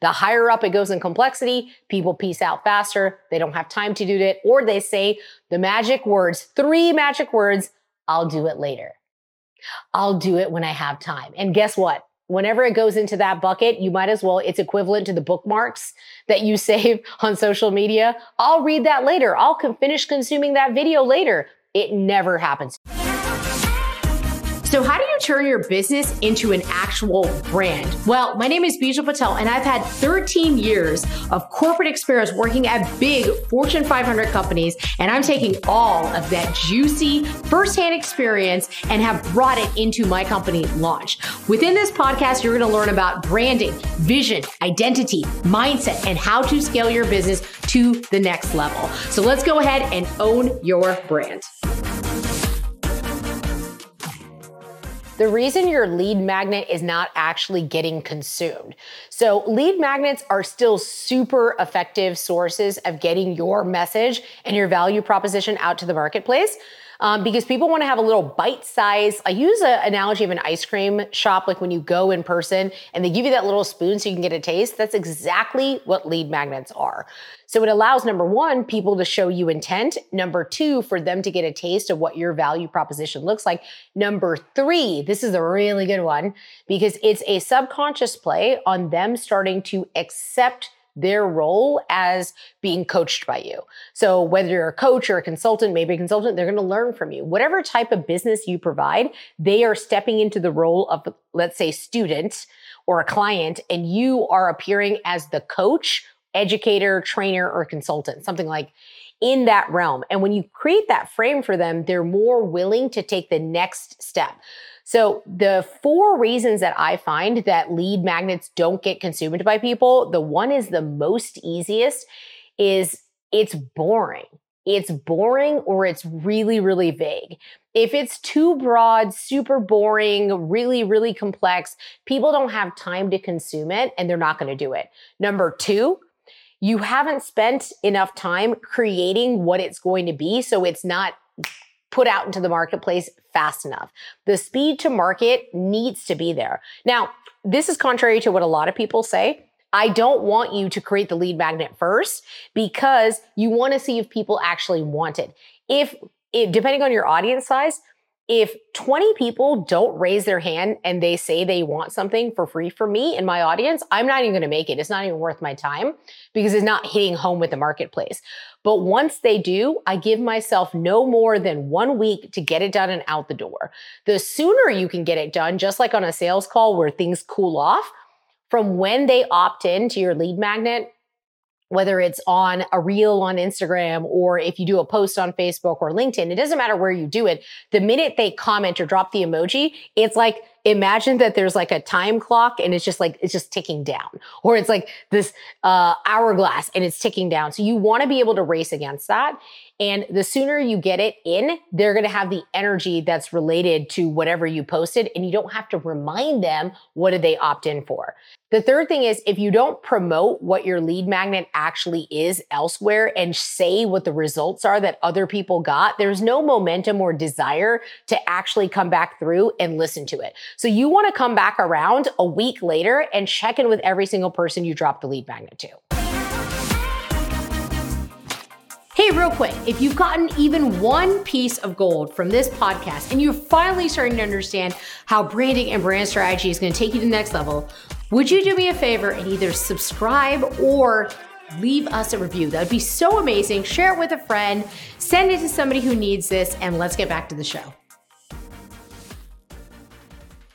The higher up it goes in complexity, people peace out faster. They don't have time to do it. Or they say the magic words, three magic words, I'll do it later. I'll do it when I have time. And guess what? Whenever it goes into that bucket, you might as well, it's equivalent to the bookmarks that you save on social media. I'll read that later. I'll finish consuming that video later. It never happens. So, how do you turn your business into an actual brand? Well, my name is Bijal Patel, and I've had 13 years of corporate experience working at big Fortune 500 companies, and I'm taking all of that juicy firsthand experience and have brought it into my company launch. Within this podcast, you're going to learn about branding, vision, identity, mindset, and how to scale your business to the next level. So, let's go ahead and own your brand. The reason your lead magnet is not actually getting consumed. So, lead magnets are still super effective sources of getting your message and your value proposition out to the marketplace um, because people want to have a little bite size. I use an analogy of an ice cream shop, like when you go in person and they give you that little spoon so you can get a taste. That's exactly what lead magnets are. So it allows number one, people to show you intent. Number two, for them to get a taste of what your value proposition looks like. Number three, this is a really good one because it's a subconscious play on them starting to accept their role as being coached by you. So whether you're a coach or a consultant, maybe a consultant, they're going to learn from you. Whatever type of business you provide, they are stepping into the role of, let's say, student or a client, and you are appearing as the coach, educator, trainer, or consultant, something like in that realm. And when you create that frame for them, they're more willing to take the next step. So the four reasons that I find that lead magnets don't get consumed by people, the one is the most easiest is it's boring. It's boring or it's really, really vague. If it's too broad, super boring, really, really complex, people don't have time to consume it and they're not going to do it. Number two, you haven't spent enough time creating what it's going to be. So it's not put out into the marketplace fast enough. The speed to market needs to be there. Now, this is contrary to what a lot of people say. I don't want you to create the lead magnet first because you want to see if people actually want it. If, if depending on your audience size, if 20 people don't raise their hand and they say they want something for free for me in my audience, I'm not even going to make it. It's not even worth my time because it's not hitting home with the marketplace. But once they do, I give myself no more than one week to get it done and out the door. The sooner you can get it done, just like on a sales call where things cool off, from when they opt in to your lead magnet whether it's on a reel on Instagram or if you do a post on Facebook or LinkedIn, it doesn't matter where you do it. The minute they comment or drop the emoji, it's like, imagine that there's like a time clock and it's just like, it's just ticking down or it's like this uh, hourglass and it's ticking down. So you want to be able to race against that. And the sooner you get it in, they're going to have the energy that's related to whatever you posted. And you don't have to remind them what did they opt in for. The third thing is if you don't promote what your lead magnet actually is elsewhere and say what the results are that other people got, there's no momentum or desire to actually come back through and listen to it. So you want to come back around a week later and check in with every single person you dropped the lead magnet to. Real quick, if you've gotten even one piece of gold from this podcast and you're finally starting to understand how branding and brand strategy is going to take you to the next level, would you do me a favor and either subscribe or leave us a review? That would be so amazing. Share it with a friend, send it to somebody who needs this, and let's get back to the show.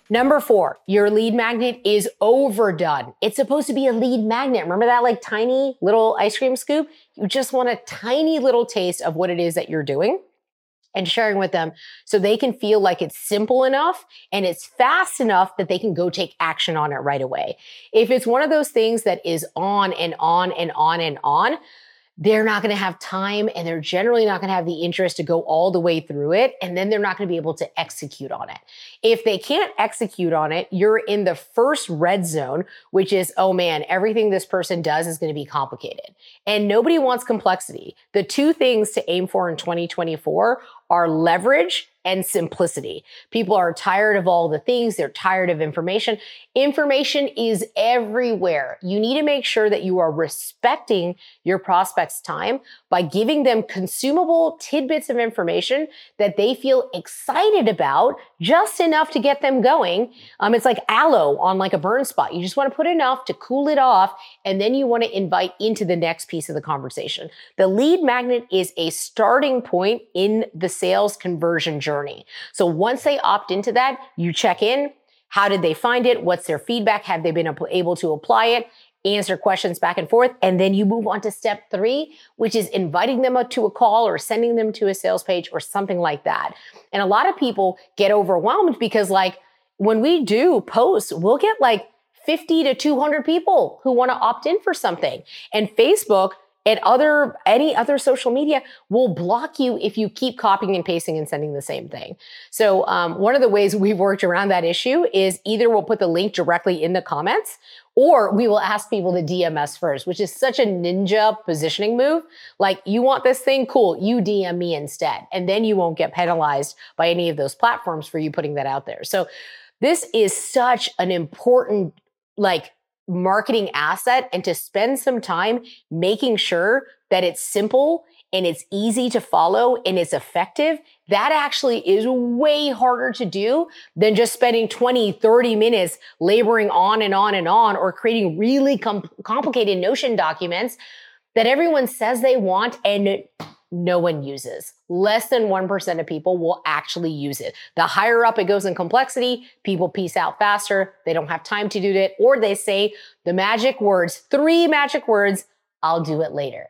Number four, your lead magnet is overdone. It's supposed to be a lead magnet. Remember that like tiny little ice cream scoop? You just want a tiny little taste of what it is that you're doing and sharing with them so they can feel like it's simple enough and it's fast enough that they can go take action on it right away. If it's one of those things that is on and on and on and on, they're not going to have time and they're generally not going to have the interest to go all the way through it. And then they're not going to be able to execute on it. If they can't execute on it, you're in the first red zone, which is, oh man, everything this person does is going to be complicated. And nobody wants complexity. The two things to aim for in 2024 are leverage and simplicity. People are tired of all the things, they're tired of information. Information is everywhere. You need to make sure that you are respecting your prospects' time by giving them consumable tidbits of information that they feel excited about, just enough to get them going. Um, it's like aloe on like a burn spot. You just want to put enough to cool it off, and then you want to invite into the next piece of the conversation. The lead magnet is a starting point in the sales conversion journey. So once they opt into that, you check in. How did they find it? What's their feedback? Have they been able to apply it? Answer questions back and forth. And then you move on to step three, which is inviting them to a call or sending them to a sales page or something like that. And a lot of people get overwhelmed because, like, when we do posts, we'll get like 50 to 200 people who want to opt in for something. And Facebook and other any other social media will block you if you keep copying and pasting and sending the same thing. So um, one of the ways we've worked around that issue is either we'll put the link directly in the comments or we will ask people to DM us first, which is such a ninja positioning move. Like, you want this thing? Cool. You DM me instead. And then you won't get penalized by any of those platforms for you putting that out there. So, this is such an important, like, marketing asset and to spend some time making sure that it's simple and it's easy to follow and it's effective, that actually is way harder to do than just spending 20, 30 minutes laboring on and on and on or creating really com- complicated Notion documents that everyone says they want and no one uses. Less than 1% of people will actually use it. The higher up it goes in complexity, people peace out faster. They don't have time to do it. Or they say the magic words, three magic words, I'll do it later.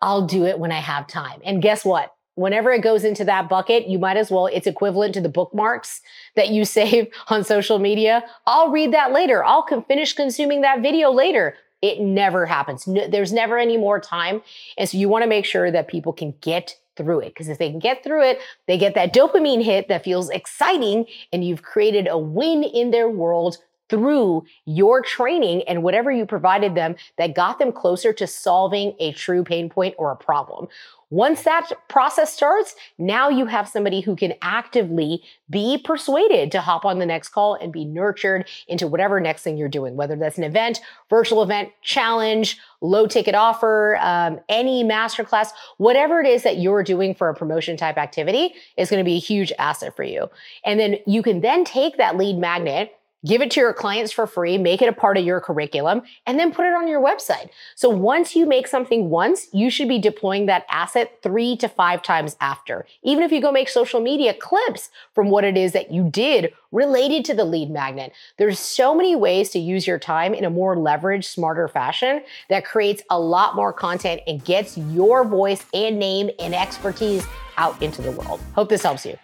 I'll do it when I have time. And guess what? Whenever it goes into that bucket, you might as well, it's equivalent to the bookmarks that you save on social media. I'll read that later. I'll finish consuming that video later. It never happens. No, there's never any more time. And so you want to make sure that people can get through it. Because if they can get through it, they get that dopamine hit that feels exciting, and you've created a win in their world through your training and whatever you provided them that got them closer to solving a true pain point or a problem. Once that process starts, now you have somebody who can actively be persuaded to hop on the next call and be nurtured into whatever next thing you're doing, whether that's an event, virtual event, challenge, low ticket offer, um, any masterclass, whatever it is that you're doing for a promotion type activity is going to be a huge asset for you. And then you can then take that lead magnet Give it to your clients for free, make it a part of your curriculum, and then put it on your website. So once you make something once, you should be deploying that asset three to five times after. Even if you go make social media clips from what it is that you did related to the lead magnet. There's so many ways to use your time in a more leveraged, smarter fashion that creates a lot more content and gets your voice and name and expertise out into the world. Hope this helps you.